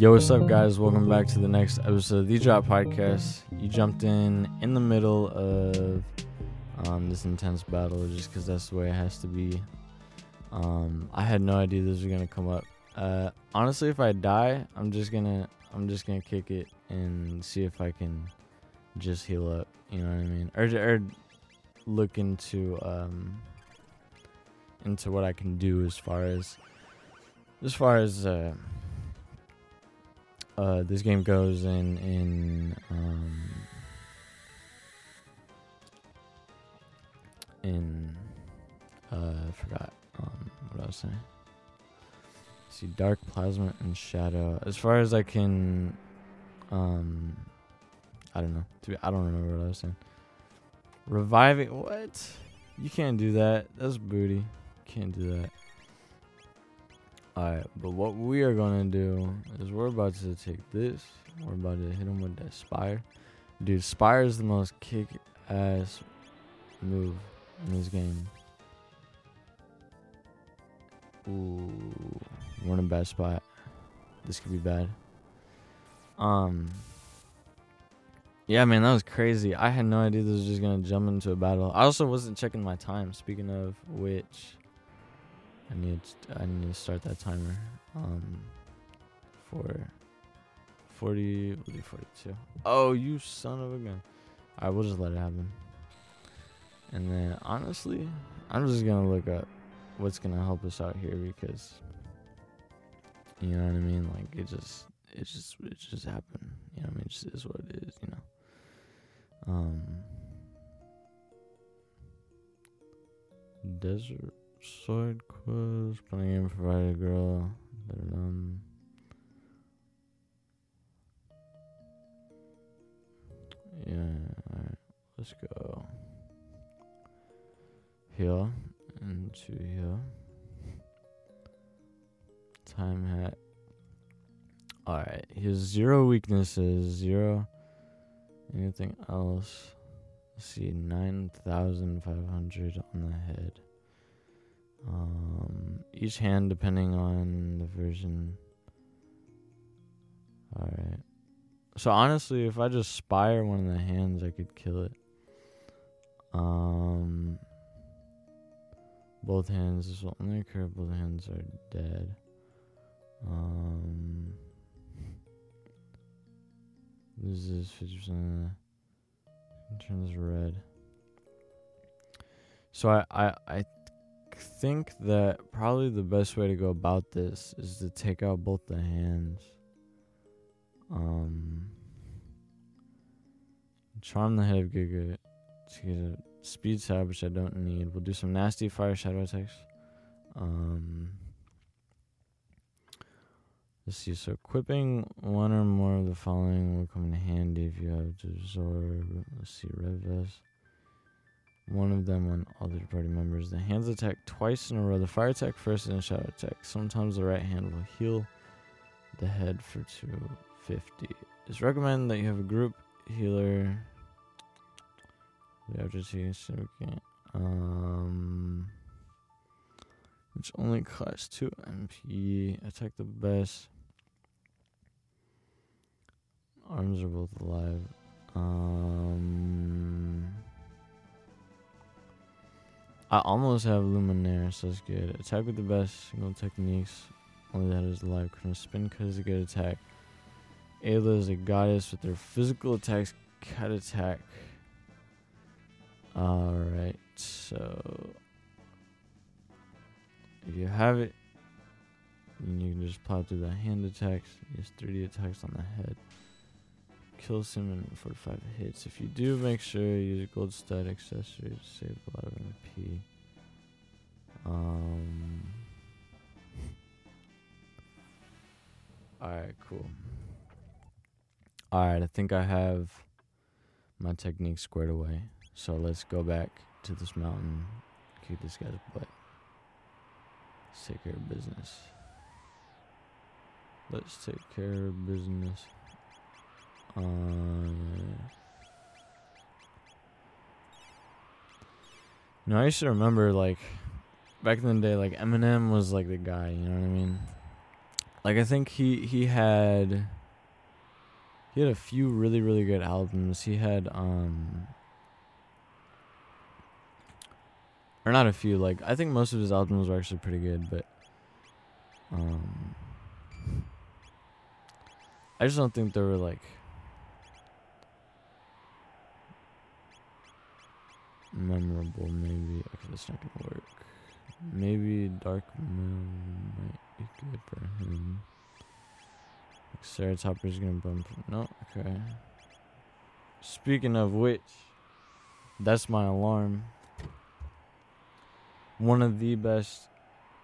Yo, what's up, guys? Welcome back to the next episode of the Drop Podcast. You jumped in in the middle of um, this intense battle just because that's the way it has to be. Um, I had no idea this was gonna come up. Uh, honestly, if I die, I'm just gonna I'm just gonna kick it and see if I can just heal up. You know what I mean? Or, or look into um, into what I can do as far as as far as uh, uh, this game goes in in um, in uh, I forgot um, what I was saying. see, dark plasma and shadow. As far as I can, um, I don't know. I don't remember what I was saying. Reviving what? You can't do that. That's booty. Can't do that. Alright, but what we are gonna do is we're about to take this. We're about to hit him with that spire. Dude, spire is the most kick ass move in this game. Ooh, we're in a bad spot. This could be bad. Um, yeah, man, that was crazy. I had no idea this was just gonna jump into a battle. I also wasn't checking my time. Speaking of which, I need I need to start that timer. Um, for 40, 42. Oh, you son of a gun! Alright, we'll just let it happen. And then honestly, I'm just gonna look up what's gonna help us out here because you know what I mean. Like it just it just it just happened. You know what I mean? It just is what it is. You know. Um. Desert Sword quest, playing game provided girl. Um, yeah, alright, let's go. Here, into here. Time hat. Alright, his zero weaknesses, zero anything else. Let's see, 9,500 on the head. Um, each hand depending on the version. Alright. So honestly, if I just spire one of the hands, I could kill it. Um, both hands. This will only occur if both hands are dead. Um, loses fifty percent. Turns red. So I I I think that probably the best way to go about this is to take out both the hands. Um, charm the head of Giga to get a speed tab, which I don't need. We'll do some nasty fire shadow attacks. Um, let's see. So equipping one or more of the following will come in handy if you have to absorb. Let's see, red vest one of them on other party members. The hands attack twice in a row. The fire attack first and a shadow attack. Sometimes the right hand will heal the head for 250. It's recommended that you have a group healer. After taking significant, um, which only costs 2 MP. Attack the best. Arms are both alive. Um. I almost have Luminaire, so that's good. Attack with the best single techniques. Only that is alive. Can spin because it's a good attack. Ayla is a goddess with her physical attacks Cut attack. Alright, so if you have it, you can just plow through the hand attacks. Use 3D attacks on the head. Kills him in 45 hits. If you do, make sure you use gold stud accessory to save a lot of MP. Um. Alright, cool. Alright, I think I have my technique squared away. So let's go back to this mountain, kick this guy's butt. Take care of business. Let's take care of business. Know, I used to remember like back in the day, like Eminem was like the guy. You know what I mean? Like I think he he had he had a few really really good albums. He had um or not a few. Like I think most of his albums were actually pretty good, but um I just don't think they were like memorable. Maybe okay, that's not gonna work. Maybe Dark Moon might be good for him. Like Sarah Topper's gonna bump. No, okay. Speaking of which, that's my alarm. One of the best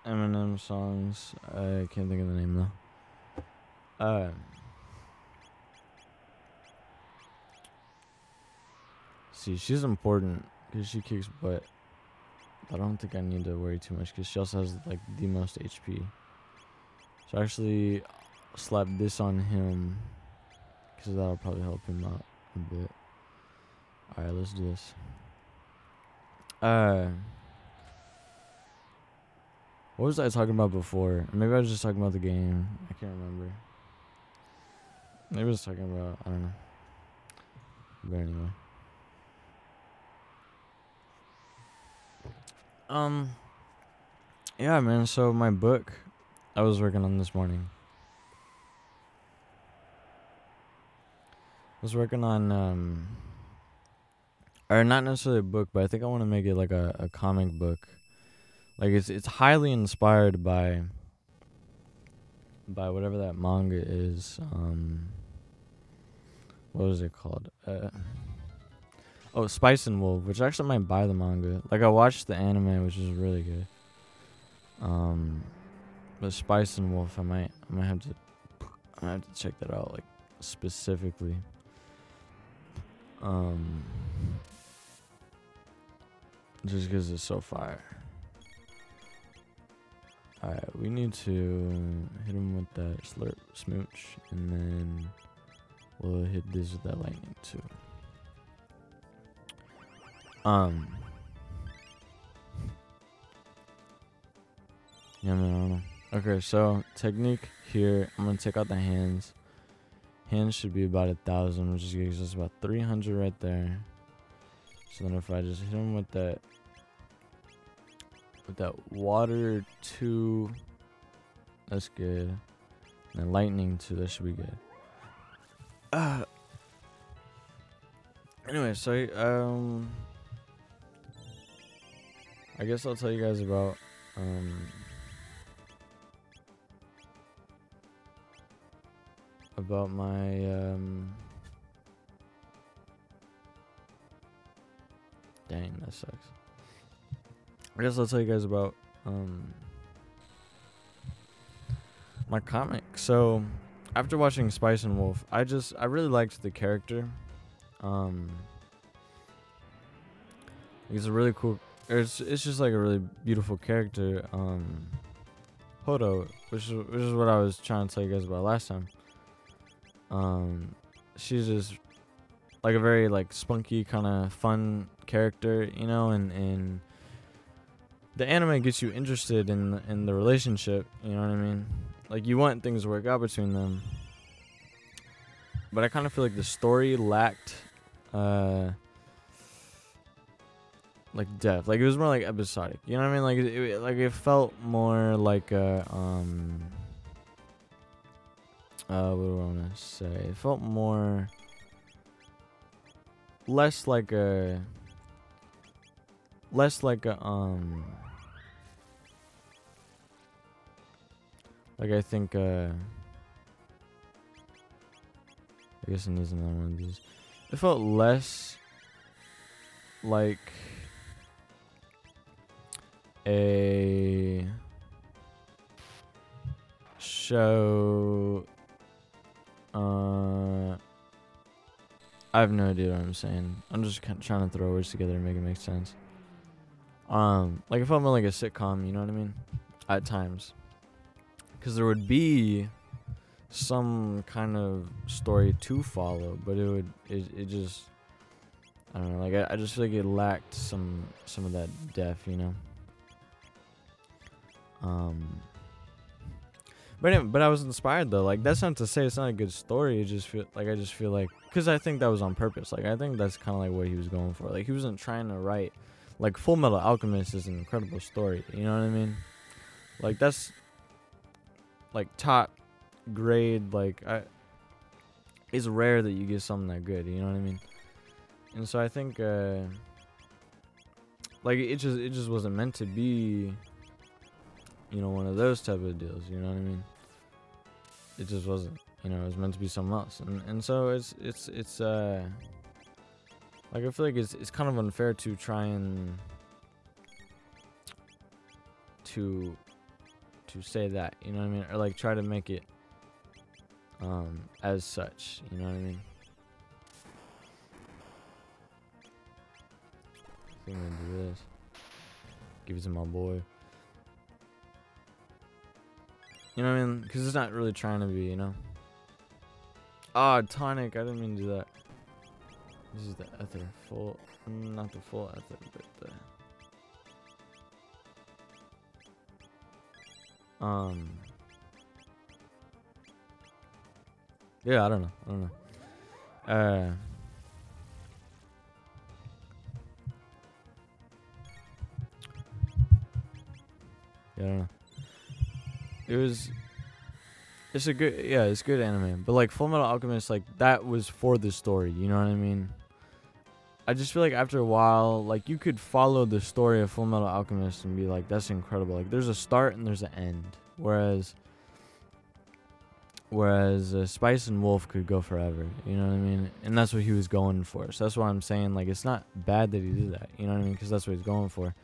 Eminem songs. I can't think of the name though. Uh. See, she's important because she kicks butt. I don't think I need to worry too much because she also has like the most HP. So I actually slap this on him because that'll probably help him out a bit. Alright, let's do this. Uh, what was I talking about before? Maybe I was just talking about the game. I can't remember. Maybe I was talking about, I don't know. But anyway. Um. Yeah, man. So my book, I was working on this morning. I was working on um. Or not necessarily a book, but I think I want to make it like a, a comic book. Like it's it's highly inspired by. By whatever that manga is. Um. What was it called? Uh. Oh, Spice and Wolf, which I actually might buy the manga. Like I watched the anime, which is really good. Um, but Spice and Wolf, I might, I might have to, I have to check that out, like specifically. Um, just because it's so fire. Alright, we need to hit him with that slurp smooch, and then we'll hit this with that lightning too. Um. Yeah, man. Okay, so technique here. I'm gonna take out the hands. Hands should be about a thousand, which gives us about 300 right there. So then if I just hit him with that, with that water two, that's good. And then lightning two, that should be good. Uh. Anyway, so um. I guess I'll tell you guys about um, about my um, dang that sucks. I guess I'll tell you guys about um, my comic. So after watching Spice and Wolf, I just I really liked the character. Um, he's a really cool it's it's just like a really beautiful character. Um, Holo, which is which is what I was trying to tell you guys about last time. Um, she's just like a very like spunky kind of fun character, you know, and and the anime gets you interested in in the relationship. You know what I mean? Like you want things to work out between them, but I kind of feel like the story lacked. Uh, like depth. Like it was more like episodic. You know what I mean? Like it, like it felt more like a um. Uh, what do I want to say? It felt more. Less like a. Less like a um. Like I think uh. I guess it is another one. It felt less like a show. Uh, I have no idea what I'm saying. I'm just kind of trying to throw words together and make it make sense. Um, like if I'm in like a sitcom, you know what I mean? At times, because there would be some kind of story to follow, but it would it, it just I don't know. Like I, I just feel like it lacked some some of that depth, you know. Um, but anyway, but I was inspired though. Like that's not to say it's not a good story. It just feel like I just feel like because I think that was on purpose. Like I think that's kind of like what he was going for. Like he wasn't trying to write like Full Metal Alchemist is an incredible story. You know what I mean? Like that's like top grade. Like I, it's rare that you get something that good. You know what I mean? And so I think uh, like it just it just wasn't meant to be. You know, one of those type of deals. You know what I mean? It just wasn't. You know, it was meant to be something else. And and so it's it's it's uh like I feel like it's it's kind of unfair to try and to to say that, you know what I mean? Or like try to make it um as such, you know what I mean? I think I'm gonna do this. Give it to my boy. You know what I mean? Because it's not really trying to be, you know? Ah, tonic. I didn't mean to do that. This is the ether. Full. Not the full ether, but the. Um. Yeah, I don't know. I don't know. Uh. Yeah, I don't know. It was. It's a good, yeah, it's good anime. But like Full Metal Alchemist, like that was for the story. You know what I mean? I just feel like after a while, like you could follow the story of Full Metal Alchemist and be like, that's incredible. Like there's a start and there's an end. Whereas, whereas uh, Spice and Wolf could go forever. You know what I mean? And that's what he was going for. So that's why I'm saying like it's not bad that he did that. You know what I mean? Because that's what he's going for.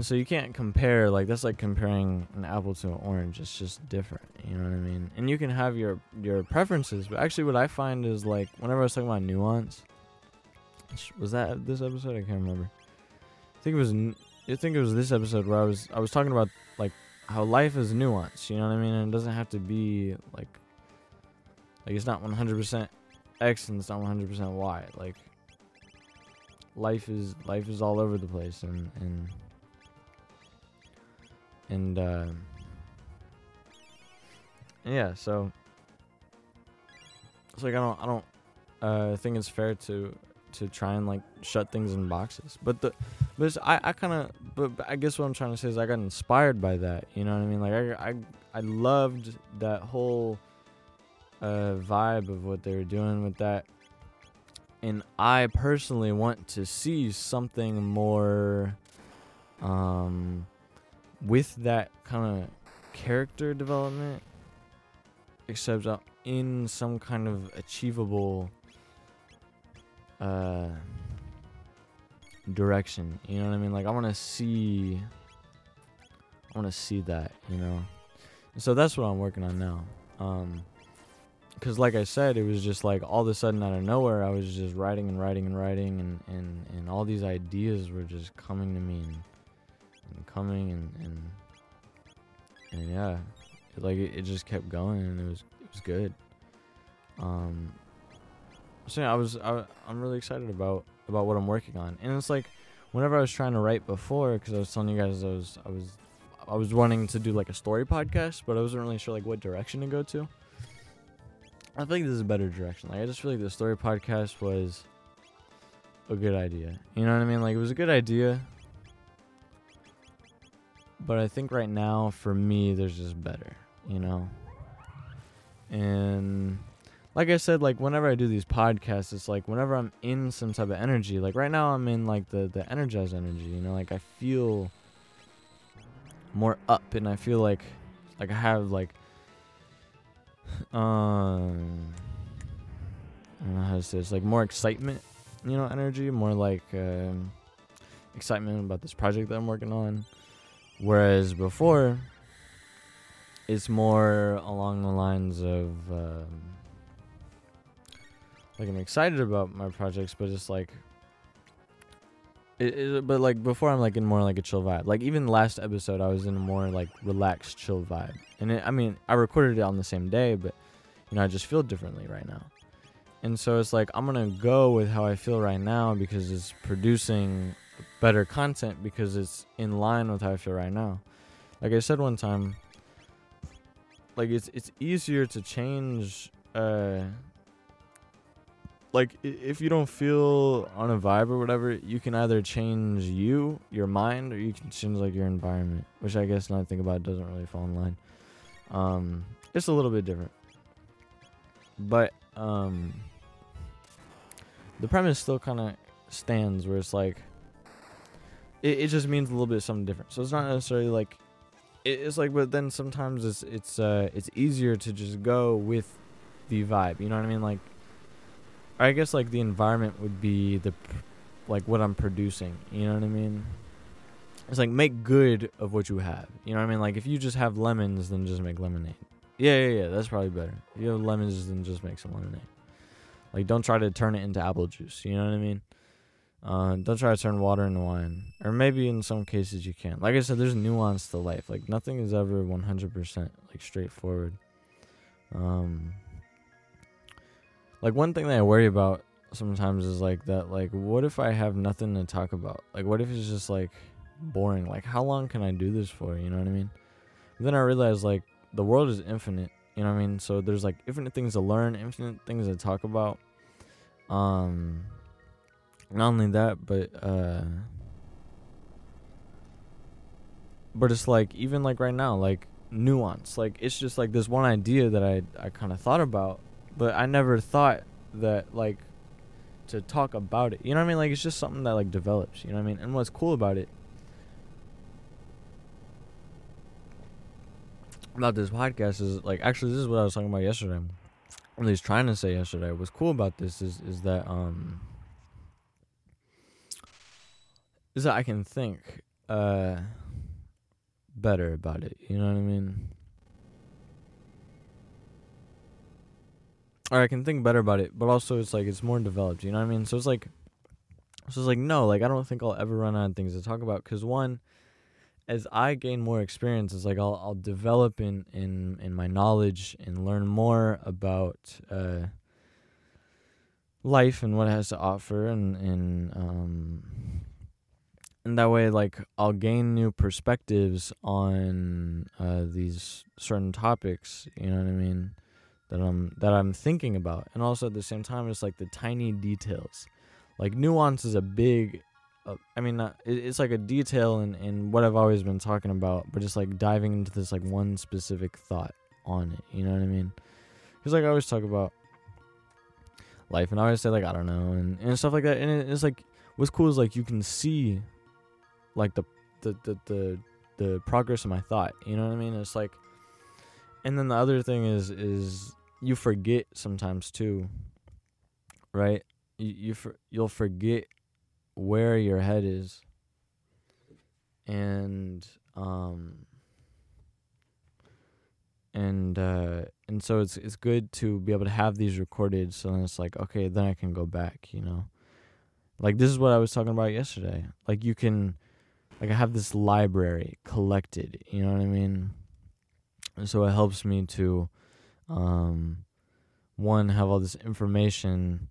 So you can't compare like that's like comparing an apple to an orange. It's just different. You know what I mean? And you can have your your preferences, but actually, what I find is like whenever I was talking about nuance, was that this episode? I can't remember. I think it was. I think it was this episode where I was I was talking about like how life is nuance. You know what I mean? And it doesn't have to be like like it's not 100% X and it's not 100% Y. Like life is life is all over the place and and and uh, yeah so it's like i don't i don't uh think it's fair to to try and like shut things in boxes. But the but i i kind of but, but i guess what i'm trying to say is i got inspired by that you know what i mean? Like i i, I loved that whole uh vibe of what they were doing with that. And i personally want to see something more um with that kind of character development, except in some kind of achievable uh, direction. You know what I mean? Like I want to see, I want to see that. You know, so that's what I'm working on now. Um, because like I said, it was just like all of a sudden out of nowhere, I was just writing and writing and writing, and and and all these ideas were just coming to me. And, and coming and and and yeah, it, like it, it just kept going and it was it was good. Um, so yeah, I was I, I'm really excited about about what I'm working on, and it's like whenever I was trying to write before, because I was telling you guys I was I was I was wanting to do like a story podcast, but I wasn't really sure like what direction to go to. I think this is a better direction. Like I just feel like the story podcast was a good idea. You know what I mean? Like it was a good idea, but I think right now for me there's just better, you know. And like I said, like whenever I do these podcasts, it's like whenever I'm in some type of energy. Like right now, I'm in like the the energized energy. You know, like I feel more up, and I feel like like I have like um I don't know how to say this, like more excitement, you know, energy, more like um, excitement about this project that I'm working on. Whereas before, it's more along the lines of um, like I'm excited about my projects, but it's like it, it, but like before I'm like in more like a chill vibe. Like even last episode I was in a more like relaxed chill vibe. And it, I mean, I recorded it on the same day, but you know, I just feel differently right now. And so it's like I'm to go with how I feel right now because it's producing better content because it's in line with how I feel right now. like I said one time, like it's it's easier to change uh like if you don't feel on a vibe or whatever, you can either change you, your mind, or you can change like your environment, which I guess now I think about it doesn't really fall in line. Um, it's a little bit different, but um, the premise still kind of stands where it's like it, it just means a little bit something different. So it's not necessarily like it, it's like, but then sometimes it's it's uh it's easier to just go with the vibe. You know what I mean? Like I guess like the environment would be the like what I'm producing. You know what I mean? It's like make good of what you have. You know what I mean? Like if you just have lemons, then just make lemonade. Yeah, yeah, yeah. That's probably better. If you have lemons, then just make some lemonade. Like don't try to turn it into apple juice. You know what I mean? Uh, don't try to turn water into wine. Or maybe in some cases you can. Like I said, there's nuance to life. Like nothing is ever 100% like straightforward. Um, like one thing that I worry about sometimes is like that. Like, what if I have nothing to talk about? Like, what if it's just like boring? Like, how long can I do this for? You know what I mean? And then I realize like the world is infinite. You know what I mean? So there's like infinite things to learn, infinite things to talk about. Um, not only that, but uh, but it's like even like right now, like nuance. Like it's just like this one idea that I I kind of thought about, but I never thought that like to talk about it. You know what I mean? Like it's just something that like develops. You know what I mean? And what's cool about it about this podcast is like actually this is what I was talking about yesterday. At least trying to say yesterday. What's cool about this is is that um is that I can think uh better about it. You know what I mean? Or I can think better about it, but also it's like it's more developed. You know what I mean? So it's like, so it's like no, like I don't think I'll ever run out of things to talk about. Cause one, as I gain more experience, it's like I'll I'll develop in in in my knowledge and learn more about uh life and what it has to offer and and um and that way like i'll gain new perspectives on uh, these certain topics you know what i mean that i'm that i'm thinking about. And also at the same time it's like the tiny details. Like nuance is a big uh, i mean it, it's like a detail in, in what i've always been talking about but just like diving into this like one specific thought on it you know what i mean? Because like i always talk about life and i always say like i don't know and, and stuff like that and it, it's like what's cool is like you can see like the the the the, the progress of my thought you know what i mean? It's like and then the other thing is is you forget sometimes too right? You, you for, you'll forget where your head is. And um and uh and so it's it's good to be able to have these recorded so then it's like okay then i can go back you know? Like this is what i was talking about yesterday. Like you can like I have this library collected, you know what I mean? And so it helps me to um one have all this information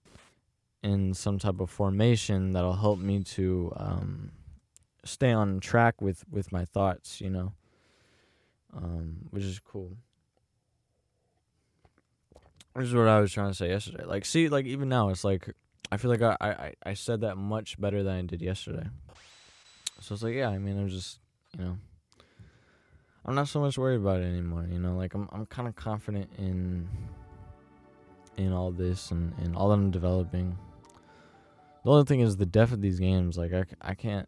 in some type of formation that'll help me to um stay on track with with my thoughts, you know. Um which is cool. This is what I was trying to say yesterday. Like see like even now it's like I feel like I I, I said that much better than I did yesterday. So it's like, yeah, I mean, I'm just, you know, I'm not so much worried about it anymore. You know, like I'm, I'm kind of confident in, in all this and, and all that I'm developing. The only thing is the depth of these games. Like I, I can't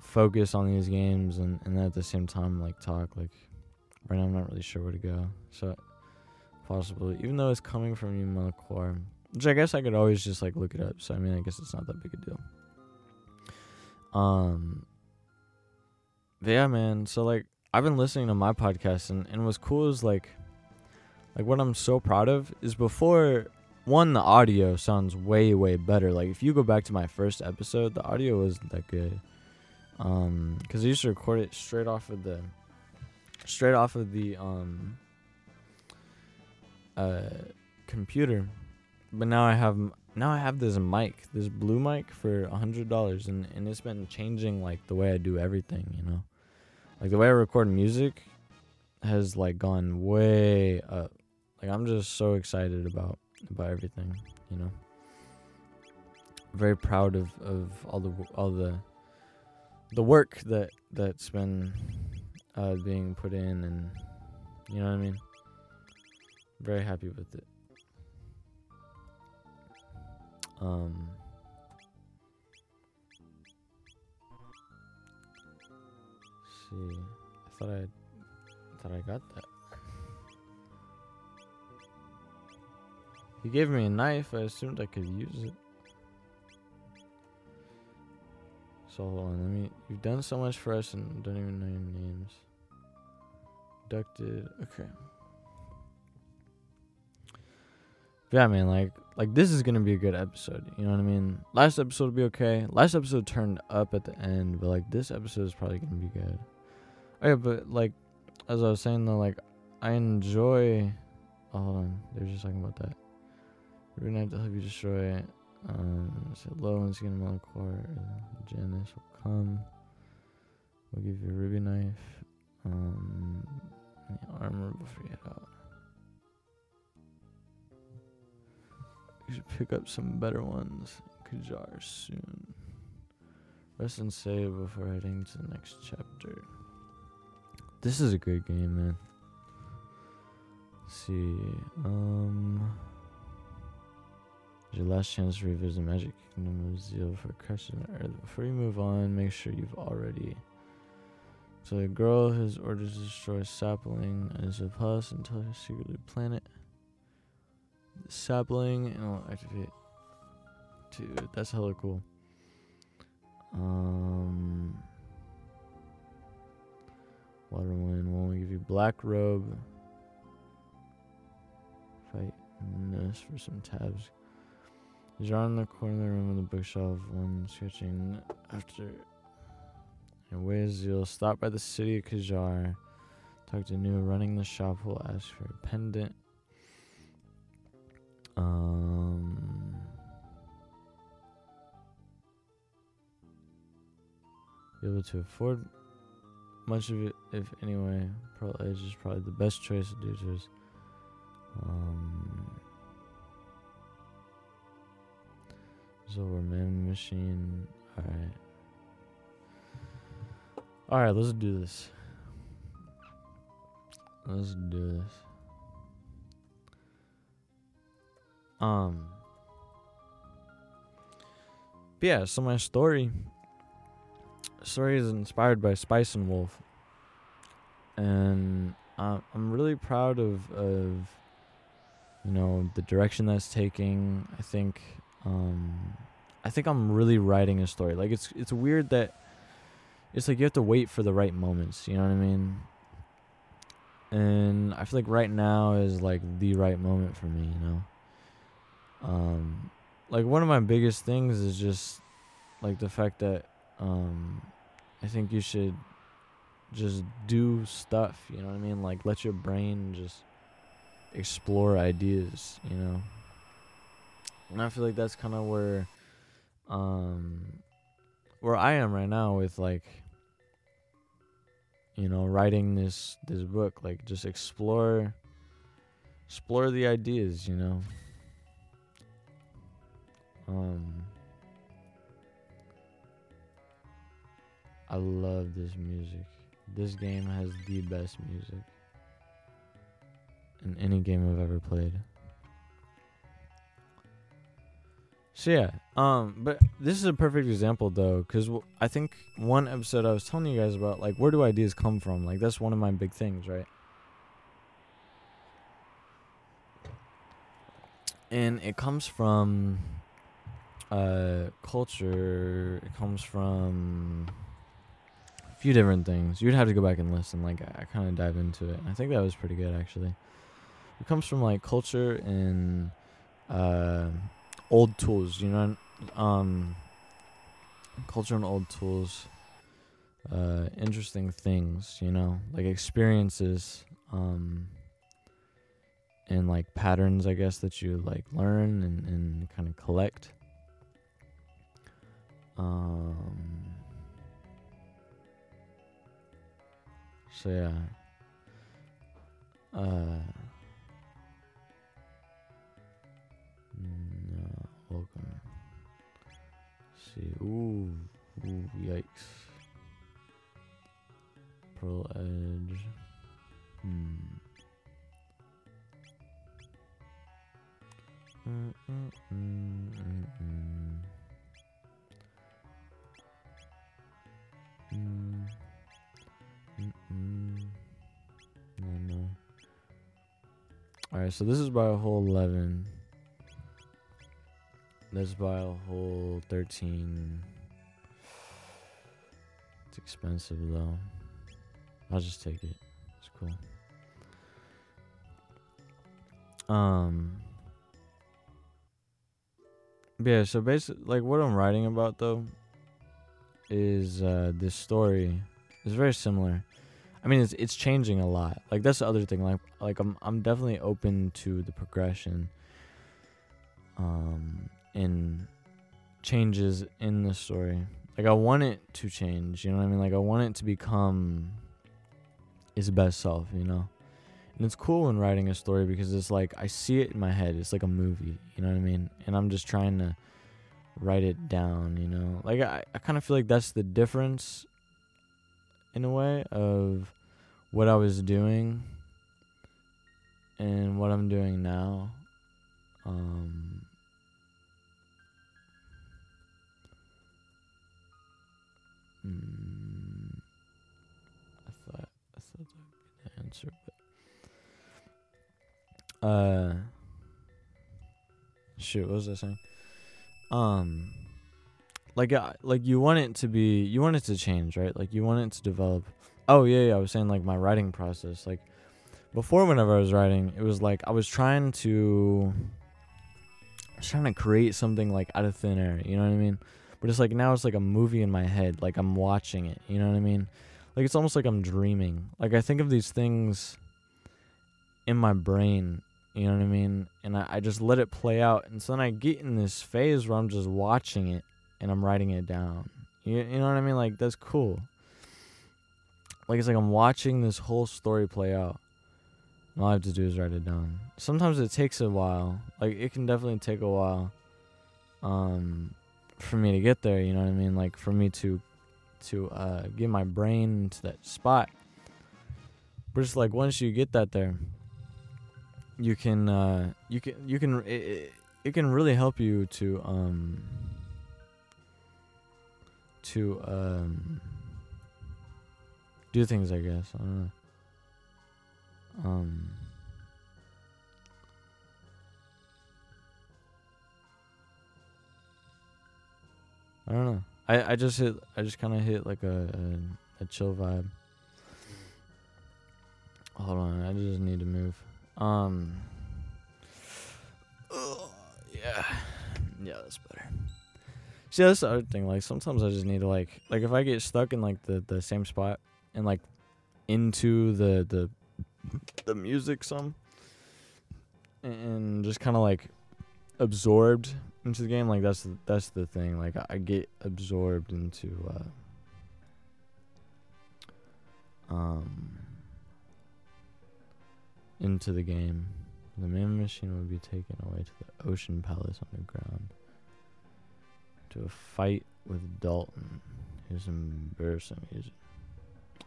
focus on these games and, and at the same time like talk. Like right now, I'm not really sure where to go. So possibly, even though it's coming from you, Melchior, which I guess I could always just like look it up. So I mean, I guess it's not that big a deal. Um, yeah, man. So like, I've been listening to my podcast, and and what's cool is like, like what I'm so proud of is before one, the audio sounds way way better. Like if you go back to my first episode, the audio wasn't that good. Um, because I used to record it straight off of the, straight off of the um, uh, computer, but now I have now I have this mic, this blue mic for a hundred dollars, and and it's been changing like the way I do everything, you know. like the way I record music has like gone way up. Like I'm just so excited about about everything, you know. Very proud of of all the all the the work that that's been uh, being put in, and you know what I mean. Very happy with it. Um. see. I thought I thought I got that. He gave me a knife. I assumed I could use it. So hold on. Let me. You've done so much for us and don't even know your names. Abducted. Okay. Yeah, man. Like, like this is gonna be a good episode. You know what I mean? Last episode will be okay. Last episode turned up at the end, but like this episode is probably gonna be good. Okay, but like, as I was saying though, like, I enjoy. Oh, hold on. They were just talking about that. We're gonna have to help you destroy it. Um, so low and skin Melchior. Janice will come. We'll give you a ruby knife. Um, armor before you head out. You should pick up some better ones. Kajar soon. Rest and save before heading to the next chapter. This is a great game, man. Let's see. Um. Your last chance to revisit the Magic Kingdom of Zeal for Crescent Earth. Before you move on, make sure you've already. So the girl has orders to destroy sapling as a plus until her secretly planet. Sapling and I'll activate. Dude, that's hella cool. Um. Water Wind will give you Black Robe. Fight Nurse for some tabs. You're on the corner of the room on the bookshelf, one sketching after. And where's Zeal? Stop by the city of Kajar. Talk to Nu running the shop will ask for a pendant. Um. Be able to afford much of it, if anyway. Pearl Edge is probably the best choice to do to Um. Silver Man Machine. Alright. Alright, let's do this. Let's do this. Um. But yeah, so my story. Story is inspired by Spice and Wolf, and I'm really proud of of you know the direction that's taking. I think um, I think I'm really writing a story. Like it's it's weird that it's like you have to wait for the right moments. You know what I mean? And I feel like right now is like the right moment for me. You know. Um, like one of my biggest things is just like the fact that um, I think you should just do stuff. You know what I mean? Like let your brain just explore ideas. You know. And I feel like that's kind of where um where I am right now with like you know writing this this book like just explore explore the ideas, you know. Um I love this music. This game has the best music in any game I've ever played. So yeah, um, but this is a perfect example though, because w- I think one episode I was telling you guys about, like, where do ideas come from? Like, that's one of my big things, right? And it comes from uh, culture. Comes from a few different things. You'd have to go back and listen. Like, I, I kind of dive into it. I think that was pretty good actually. It comes from like culture and. Uh, old tools, you know, um, culture and old tools, uh, interesting things, you know, like experiences, um, and like patterns, I guess, that you like learn and, and kind of collect. Um, So yeah. Uh. No, welcome. see. Ooh, ooh, yikes. Pearl Edge. Hmm. Alright, so this is by a whole 11. This is by a whole 13. It's expensive though. I'll just take it. It's cool. Um. Yeah, so basically, like what I'm writing about though is uh, this story is very similar. I mean, it's it's changing a lot. Like that's the other thing. Like like I'm I'm definitely open to the progression. Um, in changes in the story. Like I want it to change. You know what I mean? Like I want it to become its best self. You know. And it's cool when writing a story because it's like I see it in my head. It's like a movie. You know what I mean? And I'm just trying to write it down, you know? Like I, I kind of feel like that's the difference in a way of what I was doing and what I'm doing now. Um mm, I thought I thought that would be the answer, but uh shoot, what was I saying? um like uh, like you want it to be you want it to change right like you want it to develop oh yeah, yeah i was saying like my writing process like before whenever i was writing it was like i was trying to i was trying to create something like out of thin air you know what i mean but it's like now it's like a movie in my head like i'm watching it you know what i mean like it's almost like i'm dreaming like i think of these things in my brain you know what I mean? And I, I just let it play out. And so then I get in this phase where I'm just watching it and I'm writing it down. You, you know what I mean? Like, that's cool. Like, it's like I'm watching this whole story play out. And all I have to do is write it down. Sometimes it takes a while. Like, it can definitely take a while um, for me to get there. You know what I mean? Like, for me to to uh, get my brain to that spot. But it's like once you get that there, you can uh, you can you can it, it can really help you to um to um do things I guess I don't know um I don't know I I just hit I just kind of hit like a, a a chill vibe hold on I just need to move um. yeah. Yeah, that's better. See, that's the other thing. Like sometimes I just need to like like if I get stuck in like the the same spot and like into the the the music some and just kind of like absorbed into the game like that's the, that's the thing like I, get absorbed into uh um into the game. The Mammon Machine would be taken away to the Ocean Palace underground to a fight with Dalton. Here's embarrassing music.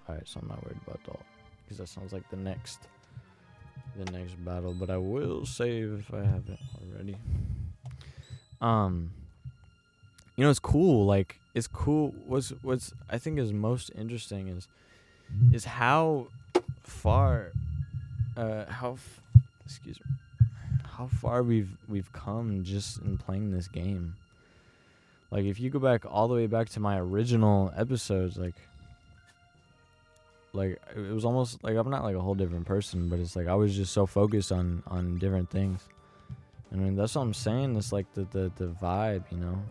Alright, so I'm not worried about that. Because that sounds like the next the next battle. But I will save if I haven't already. Um You know it's cool, like it's cool what's what's I think is most interesting is is how far uh, how f- excuse me, how far we've we've come just in playing this game. Like if you go back all the way back to my original episodes, like like it was almost like I'm not like a whole different person, but it's like I was just so focused on on different things. I mean that's what I'm saying. It's like the the the vibe, you know.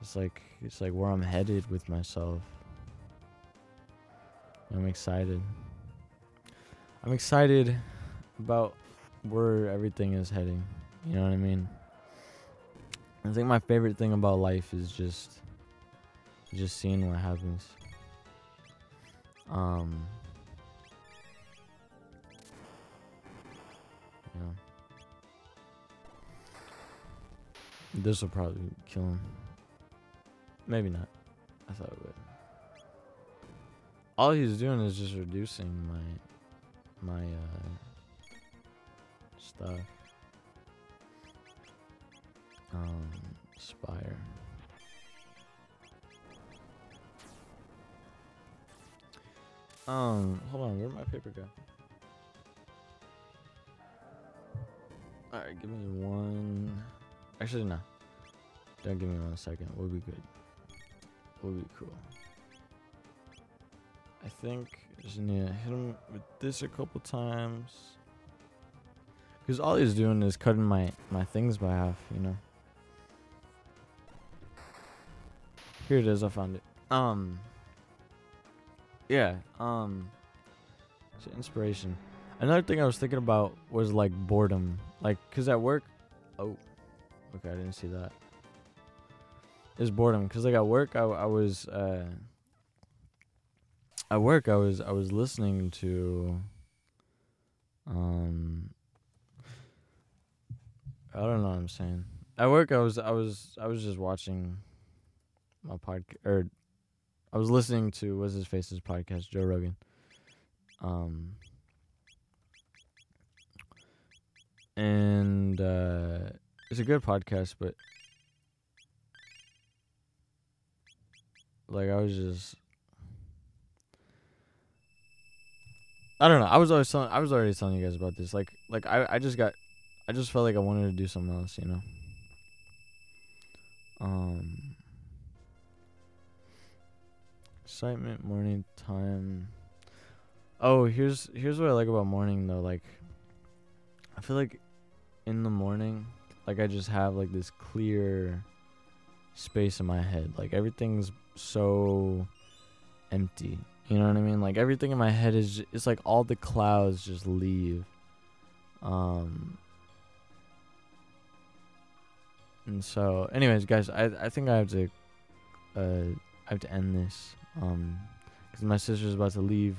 It's like it's like where I'm headed with myself. I'm excited. I'm excited about where everything is heading. You know what I mean? I think my favorite thing about life is just just seeing what happens. Um. Yeah. This will probably kill him. Maybe not. I thought it would. All he's doing is just reducing my my uh stuff. Um spire. Um, hold on, where'd my paper go? Alright, give me one. Actually, no. Don't give me one second. We'll be good. We'll be cool. I think I just need to hit him with this a couple times. Because all he's doing is cutting my, my things by half, you know? Here it is, I found it. Um yeah, um inspiration. Another thing I was thinking about was like boredom. Like cuz at work oh okay, I didn't see that. Is boredom cuz like at work I I was uh at work I was I was listening to um I don't know what I'm saying. At work I was I was I was just watching my podcast or I was listening to what's his face's podcast, Joe Rogan. Um and uh it's a good podcast, but like I was just I don't know. I was always telling I was already telling you guys about this. Like like I I just got I just felt like I wanted to do something else, you know. Um excitement morning time. Oh, here's here's what I like about morning though. Like I feel like in the morning, like I just have like this clear space in my head. Like everything's so empty. You know what I mean? Like everything in my head is j- it's like all the clouds just leave. Um and so anyways, guys, I I think I have to uh I have to end this um cuz my sister's about to leave.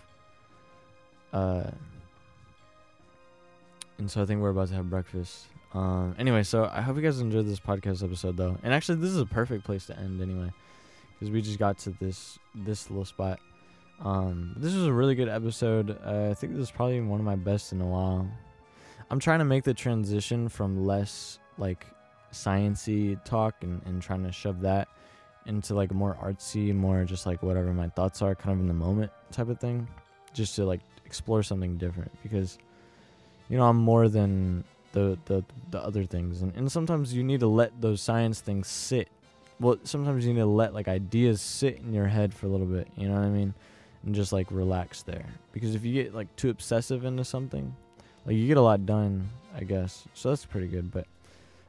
Uh and so I think we're about to have breakfast. Um anyway, so I hope you guys enjoyed this podcast episode though. And actually this is a perfect place to end anyway cuz we just got to this this little spot. Um, this was a really good episode. Uh, I think this is probably one of my best in a while. I'm trying to make the transition from less like sciency talk and, and trying to shove that into like more artsy, more just like whatever my thoughts are, kind of in the moment type of thing, just to like explore something different because you know I'm more than the the the other things, and and sometimes you need to let those science things sit. Well, sometimes you need to let like ideas sit in your head for a little bit. You know what I mean? and just like relax there. Because if you get like too obsessive into something, like you get a lot done, I guess. So that's pretty good. But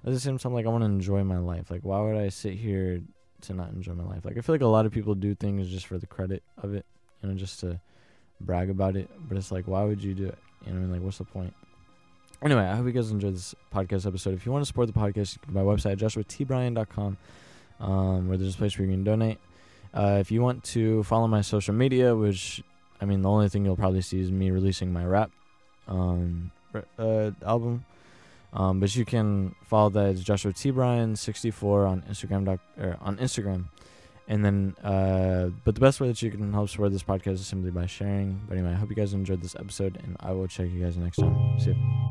at the same time, like I want to enjoy my life. Like why would I sit here to not enjoy my life? Like I feel like a lot of people do things just for the credit of it, you know, just to brag about it. But it's like why would you do it? You know, I mean, like what's the point? Anyway, I hope you guys enjoyed this podcast episode. If you want to support the podcast, my website joshuatbryan.com, um, where there's a place where you can donate. Uh, if you want to follow my social media, which I mean, the only thing you'll probably see is me releasing my rap um, uh, album. Um, but you can follow that as Joshua T Bryan 64 on Instagram doc, or on Instagram. And then, uh, but the best way that you can help support this podcast is simply by sharing. But anyway, I hope you guys enjoyed this episode, and I will check you guys next time. See you.